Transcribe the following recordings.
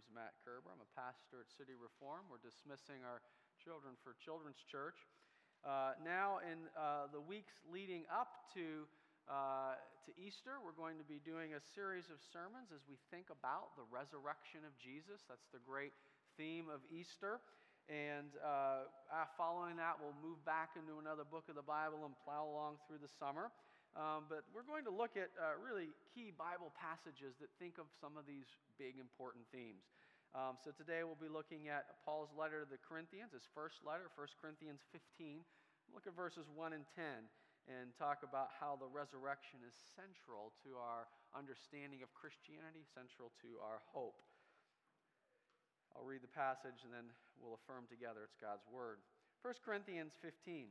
name's Matt Kerber. I'm a pastor at City Reform. We're dismissing our children for Children's Church. Uh, now, in uh, the weeks leading up to, uh, to Easter, we're going to be doing a series of sermons as we think about the resurrection of Jesus. That's the great theme of Easter. And uh, following that, we'll move back into another book of the Bible and plow along through the summer. Um, but we're going to look at uh, really key Bible passages that think of some of these big, important themes. Um, so today we'll be looking at Paul's letter to the Corinthians, his first letter, 1 Corinthians 15. Look at verses 1 and 10 and talk about how the resurrection is central to our understanding of Christianity, central to our hope. I'll read the passage and then we'll affirm together it's God's word. 1 Corinthians 15.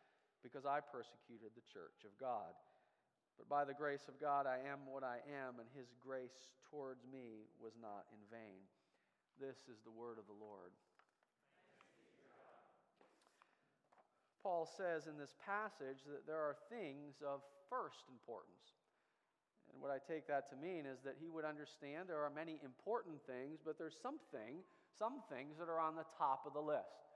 because I persecuted the church of God. But by the grace of God, I am what I am, and his grace towards me was not in vain. This is the word of the Lord. Paul says in this passage that there are things of first importance. And what I take that to mean is that he would understand there are many important things, but there's something, some things that are on the top of the list.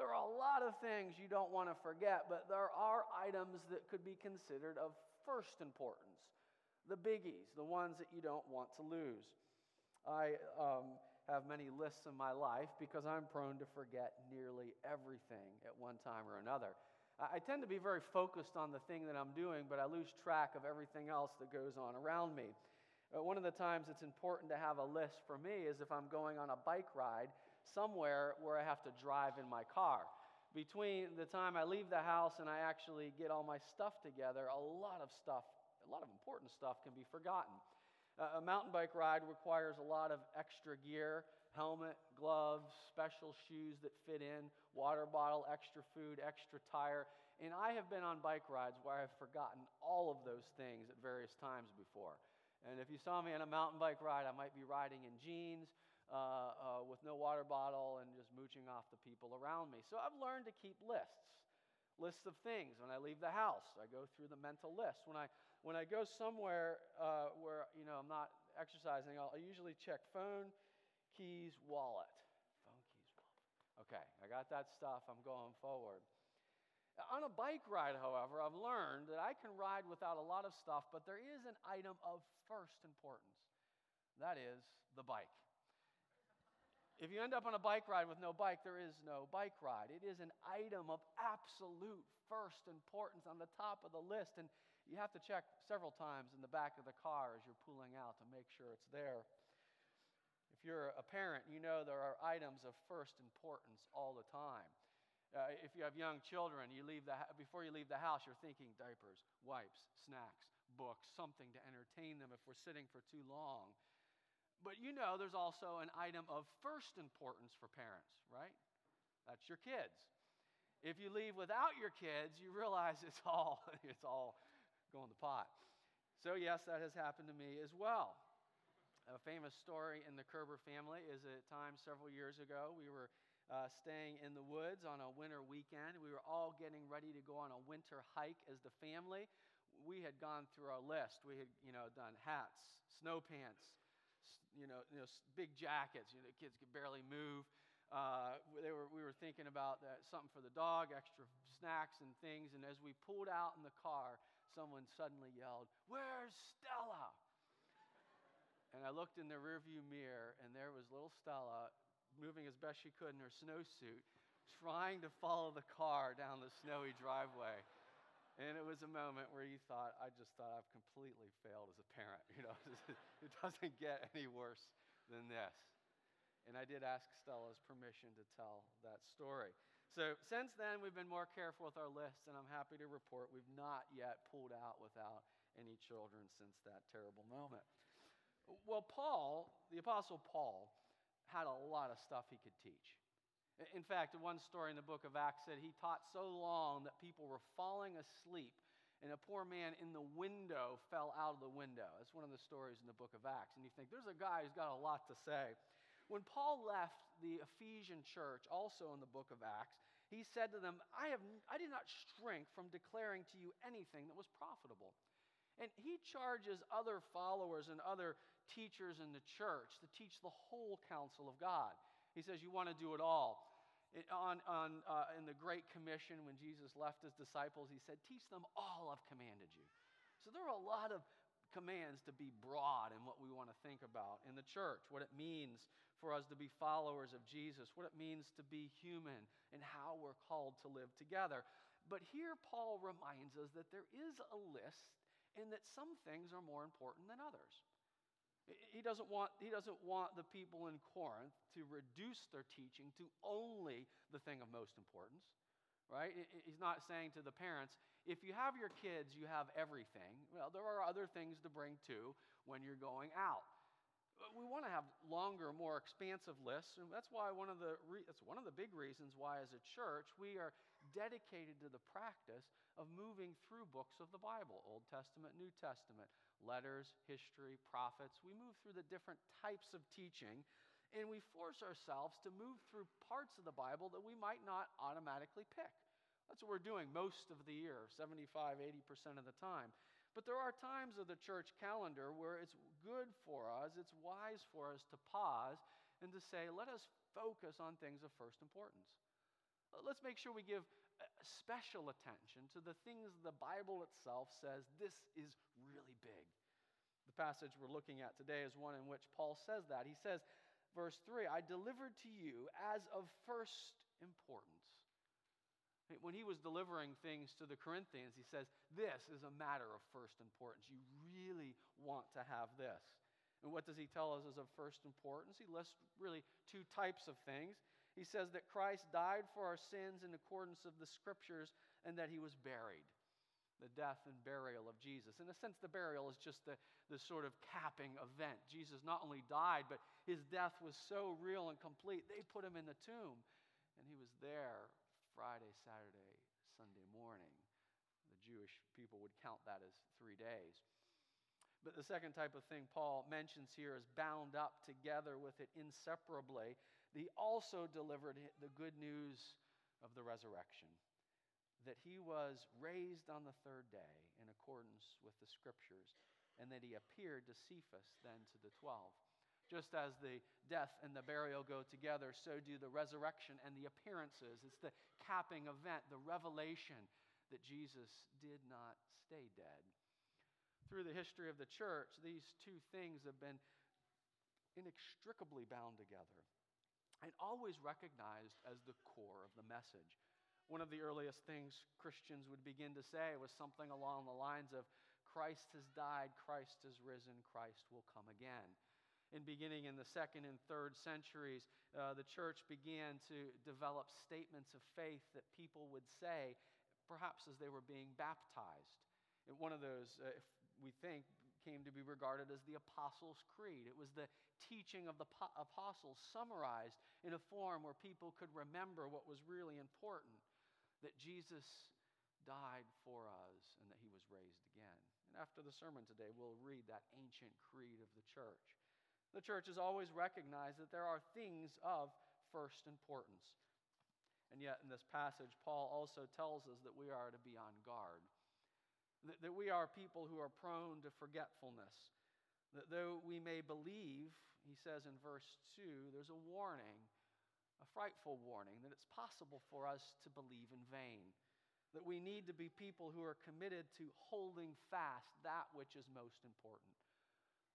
There are a lot of things you don't want to forget, but there are items that could be considered of first importance. The biggies, the ones that you don't want to lose. I um, have many lists in my life because I'm prone to forget nearly everything at one time or another. I tend to be very focused on the thing that I'm doing, but I lose track of everything else that goes on around me. Uh, one of the times it's important to have a list for me is if I'm going on a bike ride somewhere where I have to drive in my car. Between the time I leave the house and I actually get all my stuff together, a lot of stuff, a lot of important stuff can be forgotten. Uh, a mountain bike ride requires a lot of extra gear helmet, gloves, special shoes that fit in, water bottle, extra food, extra tire. And I have been on bike rides where I've forgotten all of those things at various times before. And if you saw me on a mountain bike ride, I might be riding in jeans uh, uh, with no water bottle and just mooching off the people around me. So I've learned to keep lists lists of things when i leave the house i go through the mental list when i when i go somewhere uh, where you know i'm not exercising I'll, I'll, usually check phone keys wallet phone keys wallet okay i got that stuff i'm going forward on a bike ride, however, I've learned that I can ride without a lot of stuff, but there is an item of first importance. That is the bike. If you end up on a bike ride with no bike, there is no bike ride. It is an item of absolute first importance on the top of the list, and you have to check several times in the back of the car as you're pulling out to make sure it's there. If you're a parent, you know there are items of first importance all the time. Uh, if you have young children, you leave the, before you leave the house, you're thinking diapers, wipes, snacks, books, something to entertain them if we're sitting for too long. But you know there's also an item of first importance for parents, right? That's your kids. If you leave without your kids, you realize it's all, it's all going to pot. So, yes, that has happened to me as well. A famous story in the Kerber family is a time several years ago we were uh, staying in the woods on a winter weekend. We were all getting ready to go on a winter hike as the family. We had gone through our list. We had, you know, done hats, snow pants, you know, you know big jackets. You know, the kids could barely move. Uh, they were, we were thinking about that, something for the dog, extra snacks and things. And as we pulled out in the car, someone suddenly yelled, Where's Stella? and I looked in the rearview mirror, and there was little Stella moving as best she could in her snowsuit, trying to follow the car down the snowy driveway. And it was a moment where you thought, I just thought I've completely failed as a parent. You know, it doesn't get any worse than this. And I did ask Stella's permission to tell that story. So since then, we've been more careful with our lists, and I'm happy to report we've not yet pulled out without any children since that terrible moment. Well, Paul, the Apostle Paul, had a lot of stuff he could teach. In fact, one story in the book of Acts said he taught so long that people were falling asleep, and a poor man in the window fell out of the window. That's one of the stories in the book of Acts. And you think, there's a guy who's got a lot to say. When Paul left the Ephesian church, also in the book of Acts, he said to them, I, have, I did not shrink from declaring to you anything that was profitable. And he charges other followers and other teachers in the church to teach the whole counsel of God. He says, You want to do it all on, on, uh, in the Great Commission, when Jesus left his disciples, he said, Teach them all I've commanded you. So there are a lot of commands to be broad in what we want to think about in the church, what it means for us to be followers of Jesus, what it means to be human, and how we're called to live together. But here, Paul reminds us that there is a list and that some things are more important than others. He doesn't, want, he doesn't want the people in Corinth to reduce their teaching to only the thing of most importance, right? He's not saying to the parents, if you have your kids, you have everything. Well, there are other things to bring too when you're going out. We want to have longer, more expansive lists, and that's why one of the re- that's one of the big reasons why, as a church, we are dedicated to the practice of moving through books of the Bible, Old Testament, New Testament, letters, history, prophets. We move through the different types of teaching, and we force ourselves to move through parts of the Bible that we might not automatically pick. That's what we're doing most of the year, 75, 80% of the time. But there are times of the church calendar where it's good for us, it's wise for us to pause and to say, let us focus on things of first importance. Let's make sure we give special attention to the things the Bible itself says this is really big. The passage we're looking at today is one in which Paul says that. He says, verse 3 I delivered to you as of first importance. When he was delivering things to the Corinthians, he says, This is a matter of first importance. You really want to have this. And what does he tell us is of first importance? He lists really two types of things. He says that Christ died for our sins in accordance of the scriptures and that he was buried. The death and burial of Jesus. In a sense, the burial is just the, the sort of capping event. Jesus not only died, but his death was so real and complete, they put him in the tomb. And he was there Friday, Saturday, Sunday morning. The Jewish people would count that as three days. But the second type of thing Paul mentions here is bound up together with it inseparably he also delivered the good news of the resurrection that he was raised on the third day in accordance with the scriptures, and that he appeared to Cephas, then to the twelve. Just as the death and the burial go together, so do the resurrection and the appearances. It's the capping event, the revelation that Jesus did not stay dead. Through the history of the church, these two things have been inextricably bound together and always recognized as the core of the message. One of the earliest things Christians would begin to say was something along the lines of Christ has died, Christ has risen, Christ will come again. In beginning in the second and third centuries, uh, the church began to develop statements of faith that people would say, perhaps as they were being baptized. And one of those, uh, if we think, came to be regarded as the Apostles' Creed. It was the teaching of the po- apostles summarized in a form where people could remember what was really important that Jesus died for us and that he was raised again. And after the sermon today, we'll read that ancient creed of the church. The church has always recognized that there are things of first importance. And yet, in this passage, Paul also tells us that we are to be on guard that, that we are people who are prone to forgetfulness. That though we may believe, he says in verse 2, there's a warning, a frightful warning, that it's possible for us to believe in vain. That we need to be people who are committed to holding fast that which is most important.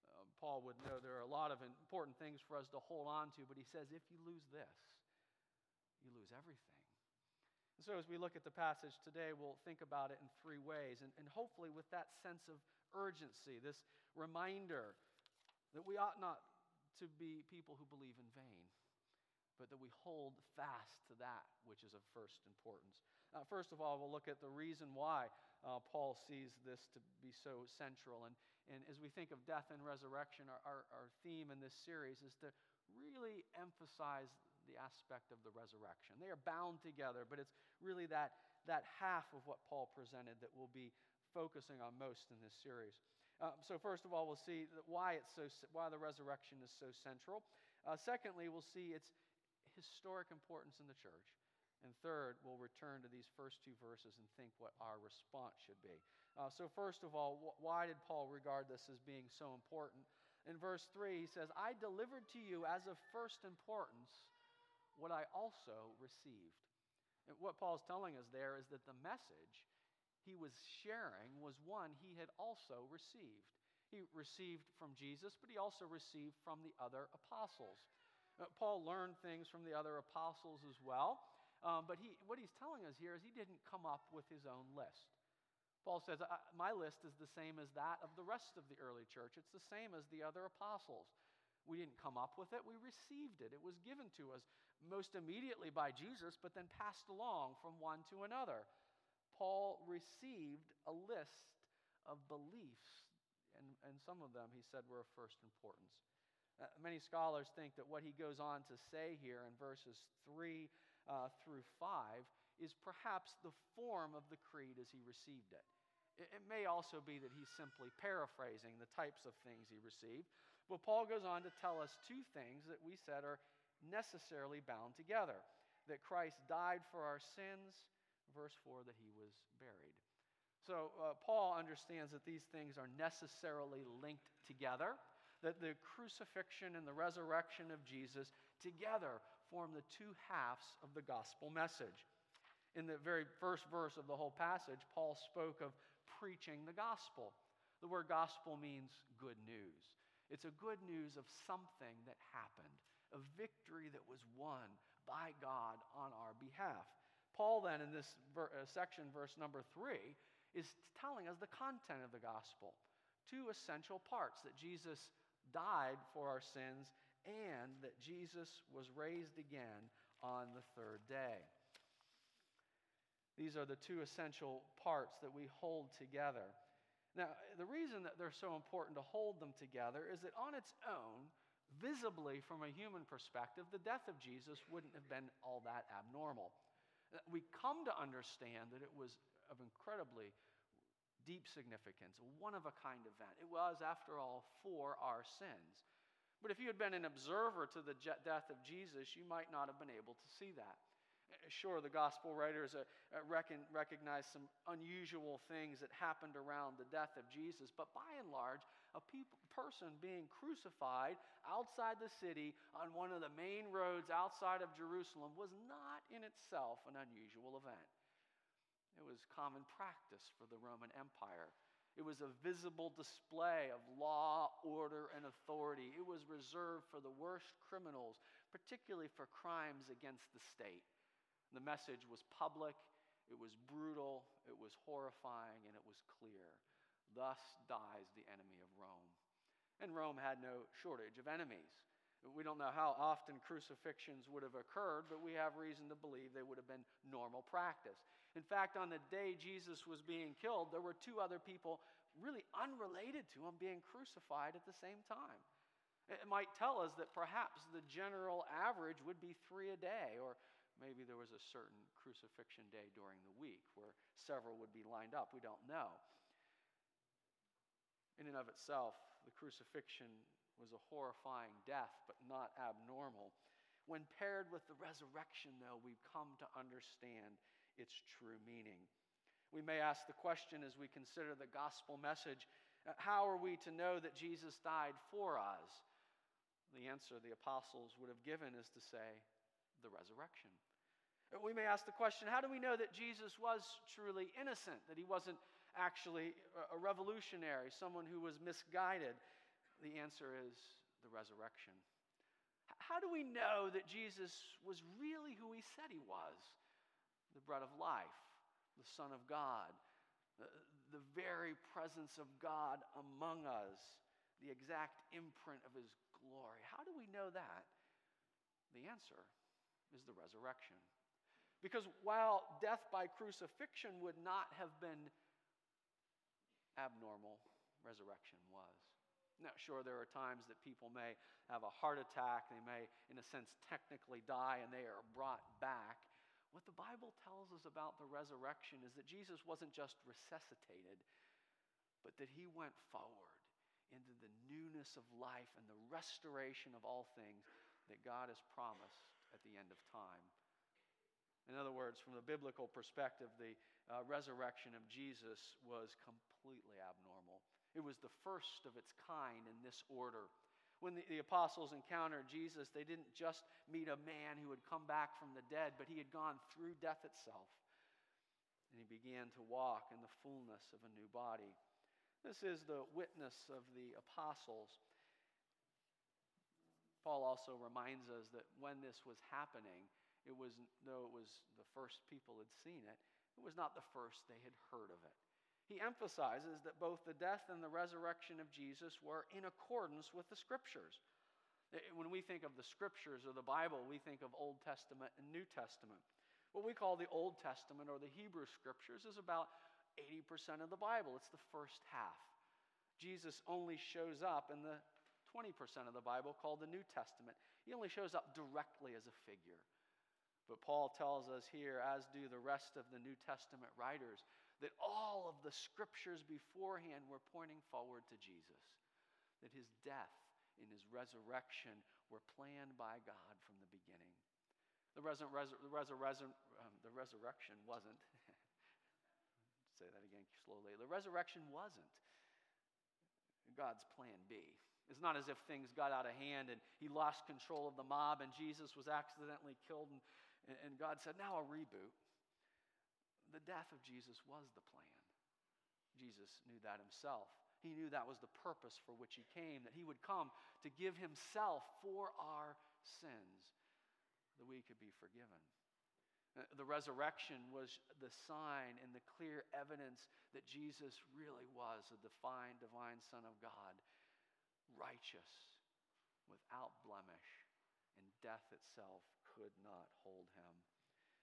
Uh, Paul would know there are a lot of important things for us to hold on to, but he says if you lose this, you lose everything. And so, as we look at the passage today, we'll think about it in three ways. And, and hopefully, with that sense of urgency, this reminder that we ought not to be people who believe in vain, but that we hold fast to that which is of first importance. Uh, first of all, we'll look at the reason why uh, Paul sees this to be so central. And, and as we think of death and resurrection, our, our, our theme in this series is to really emphasize the aspect of the resurrection. They are bound together, but it's really that, that half of what Paul presented that we'll be focusing on most in this series. Uh, so, first of all, we'll see why, it's so, why the resurrection is so central. Uh, secondly, we'll see its historic importance in the church. And third, we'll return to these first two verses and think what our response should be. Uh, so, first of all, wh- why did Paul regard this as being so important? In verse 3, he says, I delivered to you as of first importance what I also received. And what Paul's telling us there is that the message he was sharing was one he had also received. He received from Jesus, but he also received from the other apostles. Uh, Paul learned things from the other apostles as well, um, but he, what he's telling us here is he didn't come up with his own list. Paul says, My list is the same as that of the rest of the early church. It's the same as the other apostles. We didn't come up with it, we received it. It was given to us most immediately by Jesus, but then passed along from one to another. Paul received a list of beliefs, and, and some of them, he said, were of first importance. Uh, many scholars think that what he goes on to say here in verses 3 uh, through 5 is perhaps the form of the creed as he received it. it. It may also be that he's simply paraphrasing the types of things he received. But Paul goes on to tell us two things that we said are necessarily bound together that Christ died for our sins verse 4 that he was buried. So uh, Paul understands that these things are necessarily linked together, that the crucifixion and the resurrection of Jesus together form the two halves of the gospel message. In the very first verse of the whole passage, Paul spoke of preaching the gospel. The word gospel means good news. It's a good news of something that happened, a victory that was won by God on our behalf. Paul, then, in this ver- uh, section, verse number three, is telling us the content of the gospel. Two essential parts that Jesus died for our sins and that Jesus was raised again on the third day. These are the two essential parts that we hold together. Now, the reason that they're so important to hold them together is that on its own, visibly from a human perspective, the death of Jesus wouldn't have been all that abnormal we come to understand that it was of incredibly deep significance, one of a kind event. It was, after all, for our sins. But if you had been an observer to the death of Jesus, you might not have been able to see that. Sure, the gospel writers uh, uh, recognize some unusual things that happened around the death of Jesus, but by and large, a person being crucified outside the city on one of the main roads outside of Jerusalem was not in itself an unusual event. It was common practice for the Roman Empire. It was a visible display of law, order, and authority. It was reserved for the worst criminals, particularly for crimes against the state. The message was public, it was brutal, it was horrifying, and it was clear. Thus dies the enemy of Rome. And Rome had no shortage of enemies. We don't know how often crucifixions would have occurred, but we have reason to believe they would have been normal practice. In fact, on the day Jesus was being killed, there were two other people really unrelated to him being crucified at the same time. It might tell us that perhaps the general average would be three a day, or Maybe there was a certain crucifixion day during the week where several would be lined up. We don't know. In and of itself, the crucifixion was a horrifying death, but not abnormal. When paired with the resurrection, though, we've come to understand its true meaning. We may ask the question as we consider the gospel message uh, how are we to know that Jesus died for us? The answer the apostles would have given is to say, the resurrection. We may ask the question how do we know that Jesus was truly innocent, that he wasn't actually a revolutionary, someone who was misguided? The answer is the resurrection. how do we know that Jesus was really who he said he was? The bread of life, the Son of God, the, very presence of God among us, the exact imprint of his glory. How do we know that? The answer is the resurrection. Because while death by crucifixion would not have been abnormal, resurrection was. Now, sure, there are times that people may have a heart attack, they may, in a sense, technically die, and they are brought back. What the Bible tells us about the resurrection is that Jesus wasn't just resuscitated, but that he went forward into the newness of life and the restoration of all things that God has promised at the end of time. In other words, from the biblical perspective, the uh, resurrection of Jesus was completely abnormal. It was the first of its kind in this order. When the, the, apostles encountered Jesus, they didn't just meet a man who had come back from the dead, but he had gone through death itself. And he began to walk in the fullness of a new body. This is the witness of the apostles. Paul also reminds us that when this was happening, it was, though it was the first people had seen it, it was not the first they had heard of it. He emphasizes that both the death and the resurrection of Jesus were in accordance with the scriptures. Eh, eh, when we think of the scriptures or the Bible, we think of Old Testament and New Testament. What we call the Old Testament or the Hebrew scriptures is about 80% of the Bible, it's the first half. Jesus only shows up in the 20% of the Bible called the New Testament. He only shows up directly as a figure. But Paul tells us here, as do the rest of the New Testament writers, that all of the scriptures beforehand were pointing forward to Jesus, that his death and his resurrection were planned by God from the beginning. The, the, um, the resurrection wasn't. say that again slowly. The resurrection wasn't God's plan B. It's not as if things got out of hand and he lost control of the mob and Jesus was accidentally killed and, and God said, now a reboot the death of Jesus was the plan. Jesus knew that himself. He knew that was the purpose for which he came, that he would come to give himself for our sins, that we could be forgiven. Uh, the resurrection was the sign and the clear evidence that Jesus really was a defined divine Son of God, righteous, without blemish, and death itself could not hold him.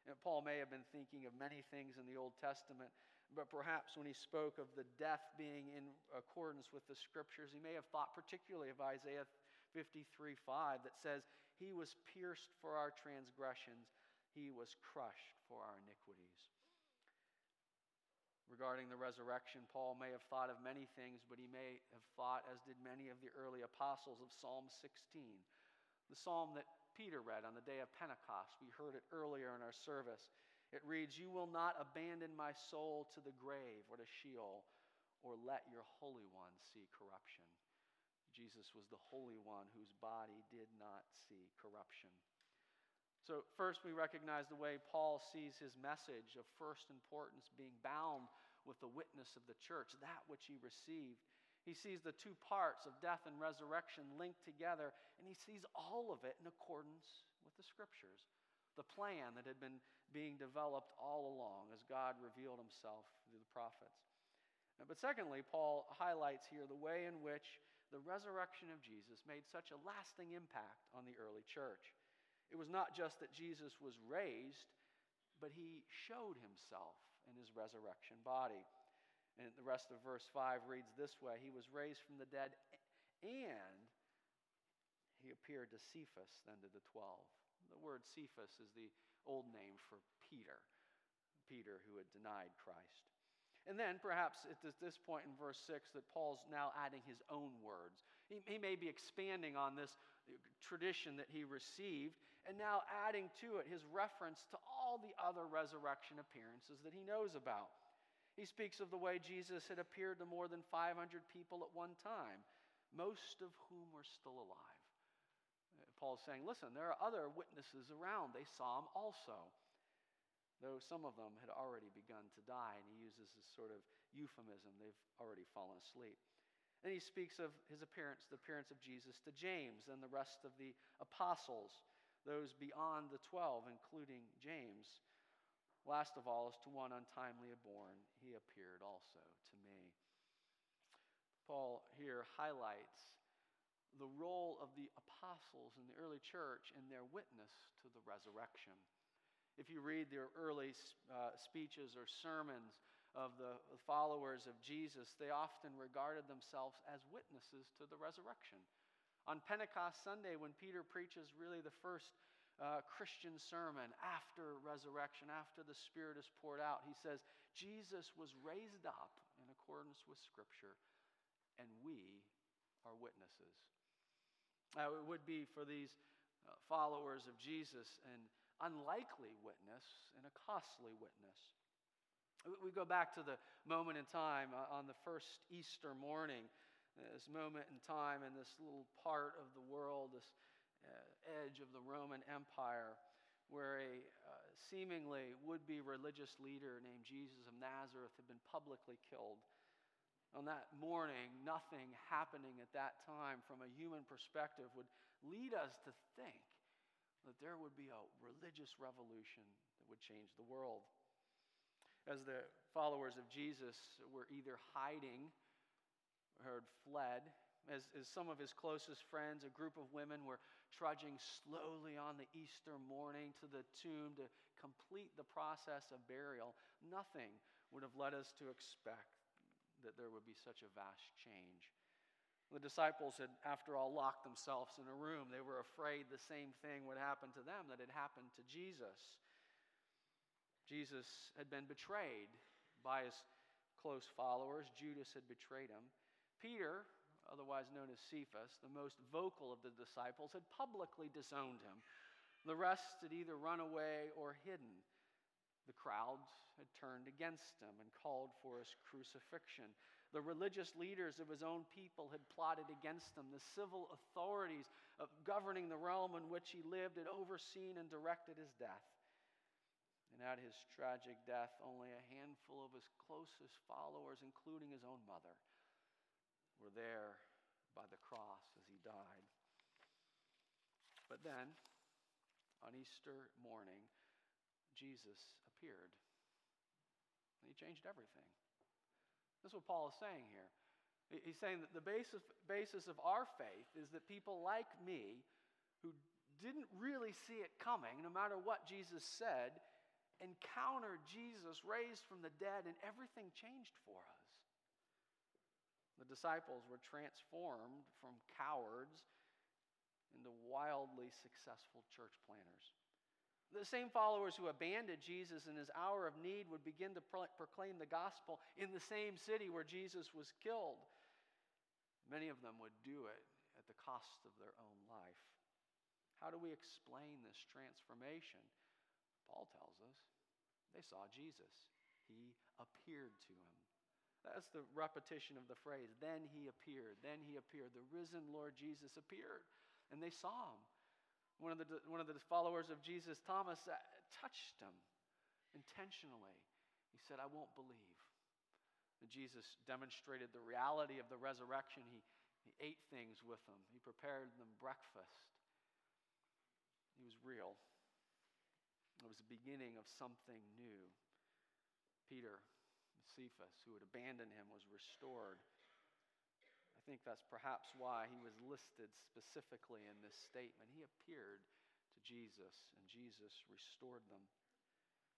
And Paul may have been thinking of many things in the Old Testament, but perhaps when he spoke of the death being in accordance with the scriptures, he may have thought particularly of Isaiah 53 5 that says, He was pierced for our transgressions, He was crushed for our iniquities. Regarding the resurrection, Paul may have thought of many things, but he may have thought, as did many of the early apostles, of Psalm 16, the psalm that Peter read on the day of Pentecost. We heard it earlier in our service. It reads, You will not abandon my soul to the grave or to Sheol, or let your Holy One see corruption. Jesus was the Holy One whose body did not see corruption. So, first, we recognize the way Paul sees his message of first importance being bound with the witness of the church, that which he received. He sees the two parts of death and resurrection linked together, and he sees all of it in accordance with the scriptures, the plan that had been being developed all along as God revealed himself through the prophets. But secondly, Paul highlights here the way in which the resurrection of Jesus made such a lasting impact on the early church. It was not just that Jesus was raised, but he showed himself in his resurrection body. And the rest of verse 5 reads this way He was raised from the dead, and he appeared to Cephas, then to the 12. The word Cephas is the old name for Peter, Peter who had denied Christ. And then perhaps at this point in verse 6 that Paul's now adding his own words. He, he may be expanding on this tradition that he received and now adding to it his reference to all the other resurrection appearances that he knows about. He speaks of the way Jesus had appeared to more than 500 people at one time, most of whom were still alive. Uh, Paul's saying, listen, there are other witnesses around. They saw him also, though some of them had already begun to die. And he uses this sort of euphemism they've already fallen asleep. Then he speaks of his appearance, the appearance of Jesus to James and the rest of the apostles, those beyond the twelve, including James. Last of all, as to one untimely born, he appeared also to me. Paul here highlights the role of the apostles in the early church in their witness to the resurrection. If you read their early uh, speeches or sermons of the followers of Jesus, they often regarded themselves as witnesses to the resurrection. On Pentecost Sunday, when Peter preaches really the first uh, Christian sermon after resurrection, after the Spirit is poured out, he says, Jesus was raised up in accordance with Scripture, and we are witnesses. Now, it would be for these uh, followers of Jesus an unlikely witness and a costly witness. We go back to the moment in time uh, on the first Easter morning, this moment in time in this little part of the world, this uh, edge of the Roman Empire, where a uh, seemingly would be religious leader named Jesus of Nazareth had been publicly killed on that morning, nothing happening at that time from a human perspective would lead us to think that there would be a religious revolution that would change the world. As the followers of Jesus were either hiding or had fled, as, as some of his closest friends, a group of women, were trudging slowly on the Easter morning to the tomb to complete the process of burial, nothing would have led us to expect that there would be such a vast change. The disciples had, after all, locked themselves in a room. They were afraid the same thing would happen to them that had happened to Jesus. Jesus had been betrayed by his close followers. Judas had betrayed him. Peter, otherwise known as Cephas, the most vocal of the disciples, had publicly disowned him. The rest had either run away or hidden. The crowds had turned against him and called for his crucifixion. The religious leaders of his own people had plotted against him. The civil authorities of governing the realm in which he lived had overseen and directed his death. And at his tragic death, only a handful of his closest followers, including his own mother, were there by the cross as he died. But then, on Easter morning, Jesus appeared. And he changed everything. This is what Paul is saying here. He's saying that the basis, basis of our faith is that people like me, who didn't really see it coming, no matter what Jesus said, encountered Jesus raised from the dead, and everything changed for us. The disciples were transformed from cowards into wildly successful church planners. The same followers who abandoned Jesus in his hour of need would begin to pro- proclaim the gospel in the same city where Jesus was killed. Many of them would do it at the cost of their own life. How do we explain this transformation? Paul tells us they saw Jesus, he appeared to them. That's the repetition of the phrase. Then he appeared. Then he appeared. The risen Lord Jesus appeared, and they saw him. One of the, one of the followers of Jesus, Thomas, uh, touched him intentionally. He said, I won't believe. And Jesus demonstrated the reality of the resurrection. He, he ate things with them, he prepared them breakfast. He was real. It was the beginning of something new. Peter, Cephas, who had abandoned him, was restored. I think that's perhaps why he was listed specifically in this statement. He appeared to Jesus, and Jesus restored them.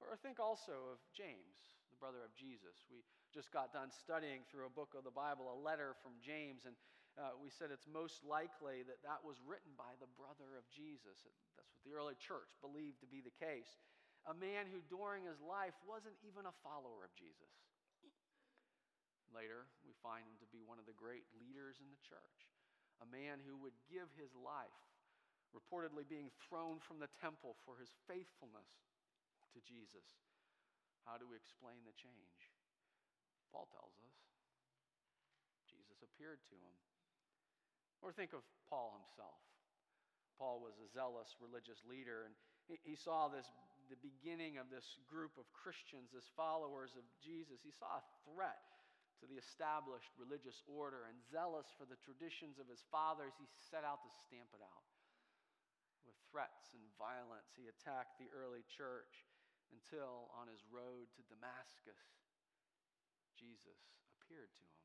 Or think also of James, the brother of Jesus. We just got done studying through a book of the Bible, a letter from James, and uh, we said it's most likely that that was written by the brother of Jesus. That's what the early church believed to be the case. A man who, during his life, wasn't even a follower of Jesus. Later, we find him to be one of the great leaders in the church, a man who would give his life, reportedly being thrown from the temple for his faithfulness to Jesus. How do we explain the change? Paul tells us Jesus appeared to him. Or think of Paul himself. Paul was a zealous religious leader, and he, saw this the beginning of this group of Christians, as followers of Jesus. He saw a threat to the established religious order and zealous for the traditions of his fathers, he set out to stamp it out. With threats and violence, he attacked the early church until, on his road to Damascus, Jesus appeared to him.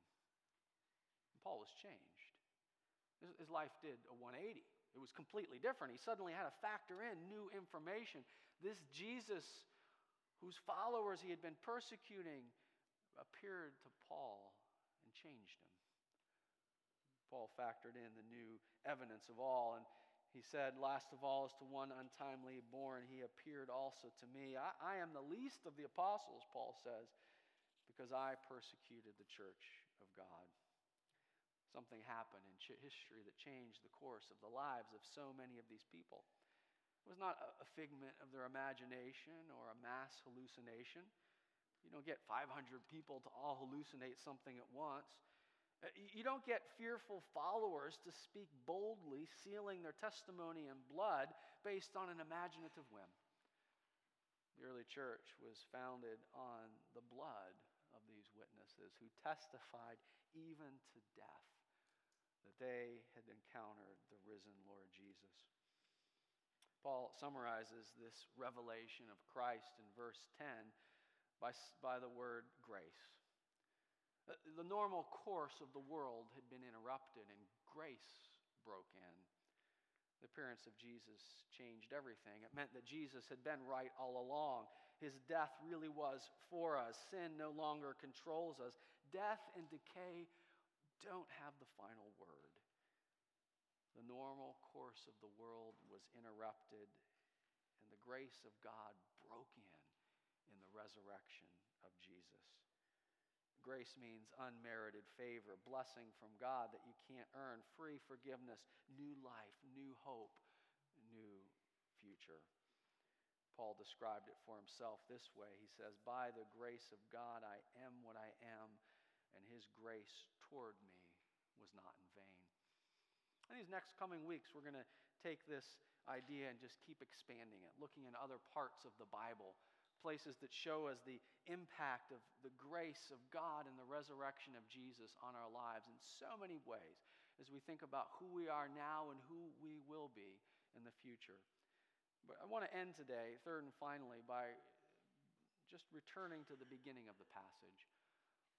And Paul was changed. His life did a 180. It was completely different. He suddenly had to factor in new information. This Jesus, whose followers he had been persecuting, appeared to Paul and changed him. Paul factored in the new evidence of all, and he said, Last of all, as to one untimely born, he appeared also to me. I, I am the least of the apostles, Paul says, because I persecuted the church of God. Something happened in history that changed the course of the lives of so many of these people. It was not a figment of their imagination or a mass hallucination. You don't get 500 people to all hallucinate something at once. Uh, you don't get fearful followers to speak boldly, sealing their testimony in blood based on an imaginative whim. The early church was founded on the blood of these witnesses who testified even to death that they had encountered the risen Lord Jesus. Paul summarizes this revelation of Christ in verse 10 by, by the word grace. Uh, the normal course of the world had been interrupted and grace broke in. The appearance of Jesus changed everything. It meant that Jesus had been right all along. His death really was for us. Sin no longer controls us. Death and decay don't have the final word. The normal course of the world was interrupted, and the grace of God broke in in the resurrection of Jesus. Grace means unmerited favor, blessing from God that you can't earn, free forgiveness, new life, new hope, new future. Paul described it for himself this way. He says, By the grace of God, I am what I am, and his grace toward me was not in vain. In these next coming weeks, we're going to take this idea and just keep expanding it, looking in other parts of the Bible places that show us the impact of the grace of God and the resurrection of Jesus on our lives in so many ways as we think about who we are now and who we will be in the future. But I want to end today, third and finally, by just returning to the beginning of the passage.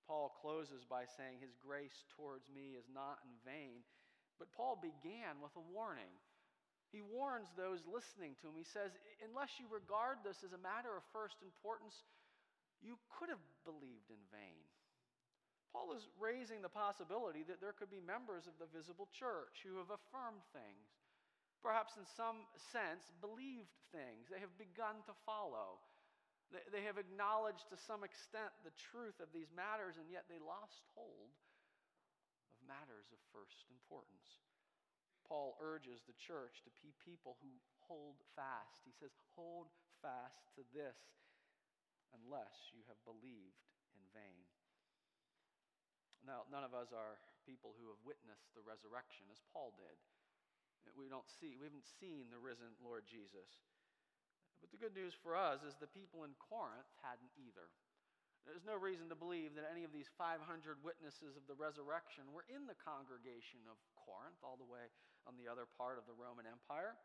Paul closes by saying, His grace towards me is not in vain. But Paul began with a warning. He warns those listening to him. He says, Unless you regard this as a matter of first importance, you could have believed in vain. Paul is raising the possibility that there could be members of the visible church who have affirmed things, perhaps in some sense believed things, they have begun to follow. They have acknowledged to some extent the truth of these matters, and yet they lost hold of matters of first importance. Paul urges the church to be people who hold fast. He says, Hold fast to this unless you have believed in vain. Now, none of us are people who have witnessed the resurrection as Paul did. We don't see, we haven't seen the risen Lord Jesus. But the good news for us is the people in Corinth hadn't either. There's no reason to believe that any of these 500 witnesses of the resurrection were in the congregation of Corinth, all the way on the other part of the Roman Empire.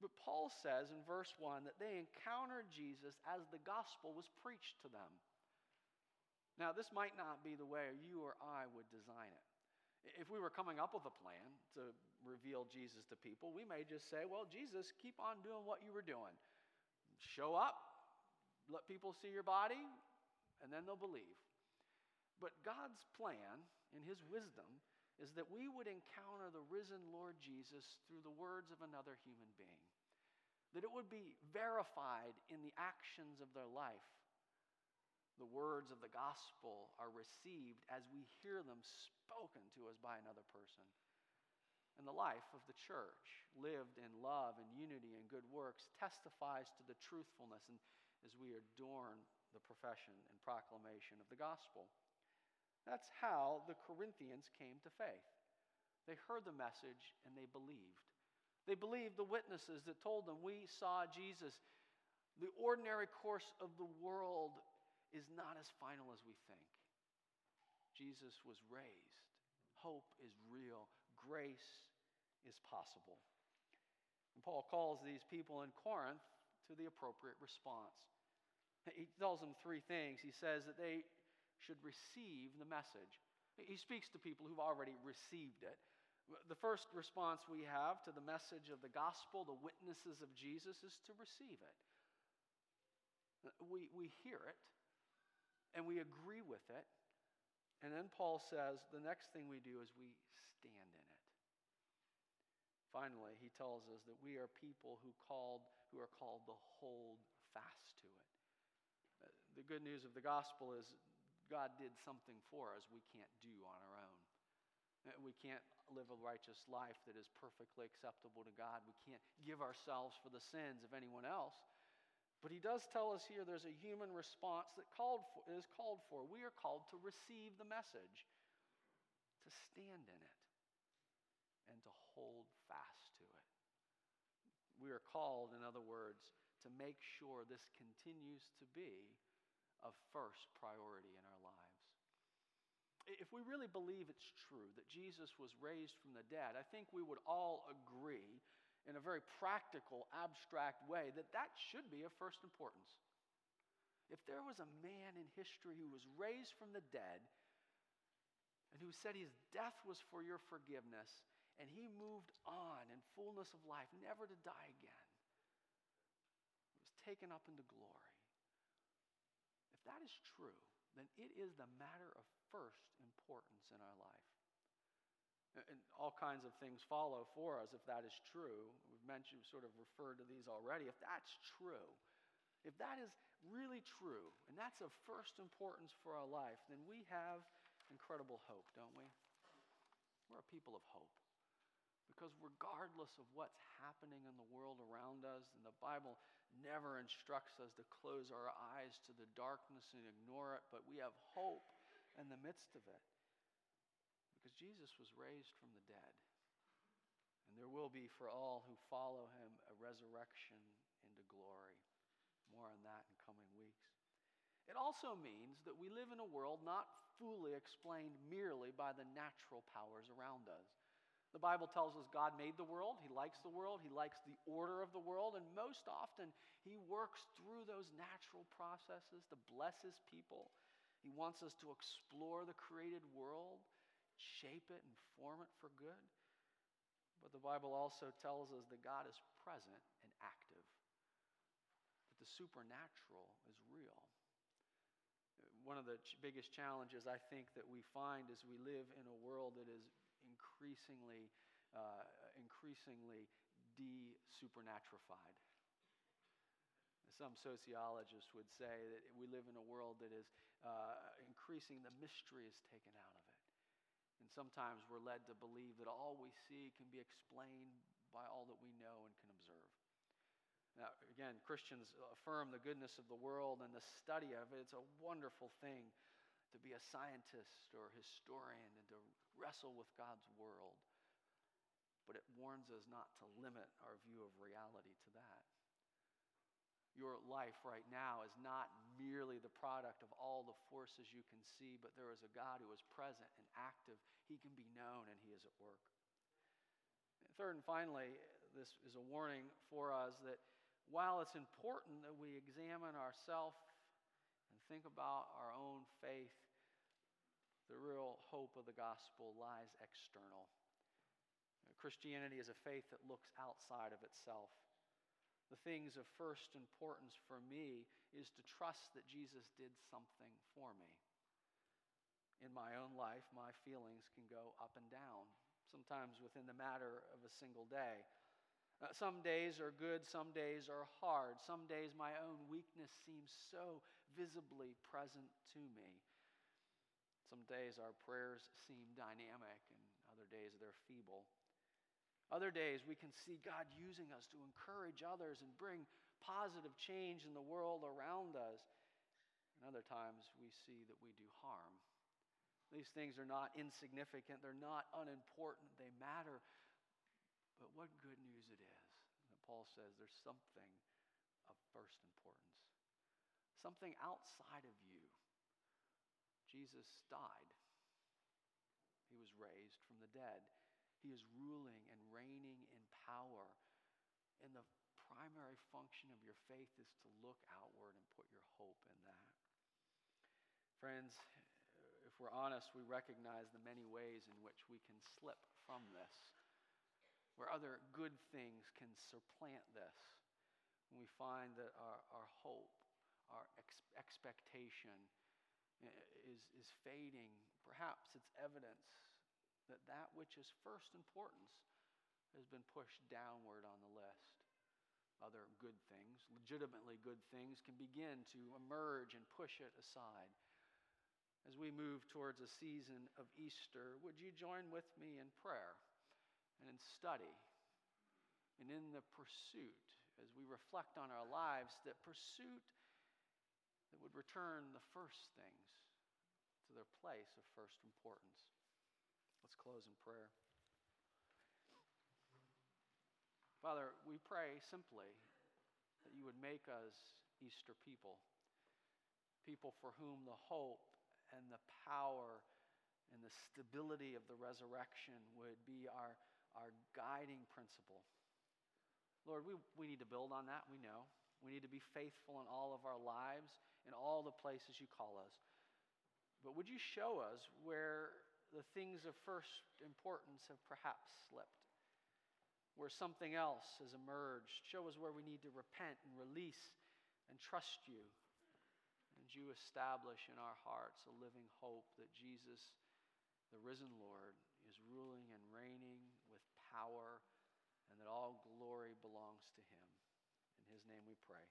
But Paul says in verse 1 that they encountered Jesus as the gospel was preached to them. Now, this might not be the way you or I would design it. If we were coming up with a plan to reveal Jesus to people, we may just say, Well, Jesus, keep on doing what you were doing. Show up, let people see your body, and then they'll believe. But God's plan, in His wisdom, is that we would encounter the risen Lord Jesus through the words of another human being. That it would be verified in the actions of their life. The words of the gospel are received as we hear them spoken to us by another person. And the life of the church, lived in love and unity and good works, testifies to the truthfulness and as we adorn the profession and proclamation of the gospel. That's how the Corinthians came to faith. They heard the message and they believed. They believed the witnesses that told them, We saw Jesus. The ordinary course of the world is not as final as we think. Jesus was raised. Hope is real. Grace is possible. And Paul calls these people in Corinth to the appropriate response. He tells them three things. He says that they should receive the message. He speaks to people who've already received it. The first response we have to the message of the gospel, the witnesses of Jesus, is to receive it. We, we hear it and we agree with it. And then Paul says the next thing we do is we stand in it. Finally, he tells us that we are people who called who are called to hold fast to it. Uh, the good news of the gospel is God did something for us we can't do on our own. Uh, we can't live a righteous life that is perfectly acceptable to God. We can't give ourselves for the sins of anyone else. But he does tell us here there's a human response that called for, is called for. We are called to receive the message, to stand in it, and to hold fast to it. We are called, in other words, to make sure this continues to be of first priority in our lives. If we really believe it's true that Jesus was raised from the dead, I think we would all agree in a very practical, abstract way that that should be of first importance. If there was a man in history who was raised from the dead and who said his death was for your forgiveness and he moved on in fullness of life, never to die again, he was taken up into glory. That is true, then it is the matter of first importance in our life. And all kinds of things follow for us if that is true. We've mentioned, sort of referred to these already. If that's true, if that is really true, and that's of first importance for our life, then we have incredible hope, don't we? We're a people of hope. Because regardless of what's happening in the world around us, and the Bible never instructs us to close our eyes to the darkness and ignore it, but we have hope in the midst of it. Because Jesus was raised from the dead. And there will be for all who follow him a resurrection into glory. More on that in coming weeks. It also means that we live in a world not fully explained merely by the natural powers around us. The Bible tells us God made the world, He likes the world, He likes the order of the world, and most often He works through those natural processes to bless His people he wants us to explore the created world, shape it, and form it for good. But the Bible also tells us that God is present and active, that the supernatural is real. One of the biggest challenges I think that we find is we live in a world that is increasingly, uh, increasingly de-supernatrified. Some sociologists would say that we live in a world that is uh, increasing, the mystery is taken out of it. And sometimes we're led to believe that all we see can be explained by all that we know and can observe. Now, again, Christians affirm the goodness of the world and the study of it. It's a wonderful thing to be a scientist or historian and to wrestle with God's world. But it warns us not to limit our view of reality to that. Your life right now is not merely the product of all the forces you can see, but there is a God who is present and active. He can be known and He is at work. Third and finally, this is a warning for us that while it's important that we examine ourselves think about our own faith, the real hope of the gospel lies external. Christianity is a faith that looks outside of itself the things of first importance for me is to trust that Jesus did something for me. In my own life, my feelings can go up and down, sometimes within the matter of a single day. Uh, some days are good, some days are hard. Some days my own weakness seems so visibly present to me. Some days our prayers seem dynamic, and other days they're feeble. Other days, we can see God using us to encourage others and bring positive change in the world around us. And other times, we see that we do harm. These things are not insignificant, they're not unimportant, they matter. But what good news it is that Paul says there's something of first importance, something outside of you. Jesus died He was raised from the dead. He is ruling and reigning in power. And the primary function of your faith is to look outward and put your hope in that. Friends, if we're honest, we recognize the many ways in which we can slip from this, where other good things can supplant this. And we find that our, our hope, our ex- expectation eh, is, is fading. Perhaps it's evidence that that which is first importance has been pushed downward on the list. Other good things, legitimately good things, can begin to emerge and push it aside. As we move towards a season of Easter, would you join with me in prayer and in study and in the pursuit as we reflect on our lives, that pursuit that would return the first things to their place of first importance? Let's close in prayer. Father, we pray simply that you would make us Easter people, people for whom the hope and the power and the stability of the resurrection would be our, our guiding principle. Lord, we, we need to build on that, we know. We need to be faithful in all of our lives, in all the places you call us. But would you show us where the things of first importance have perhaps slipped? Where something else has emerged? Show us where we need to repent and release and trust you And you establish in our hearts a living hope that Jesus, the risen Lord, is ruling and reigning with power and that all glory belongs to him. In his name we pray.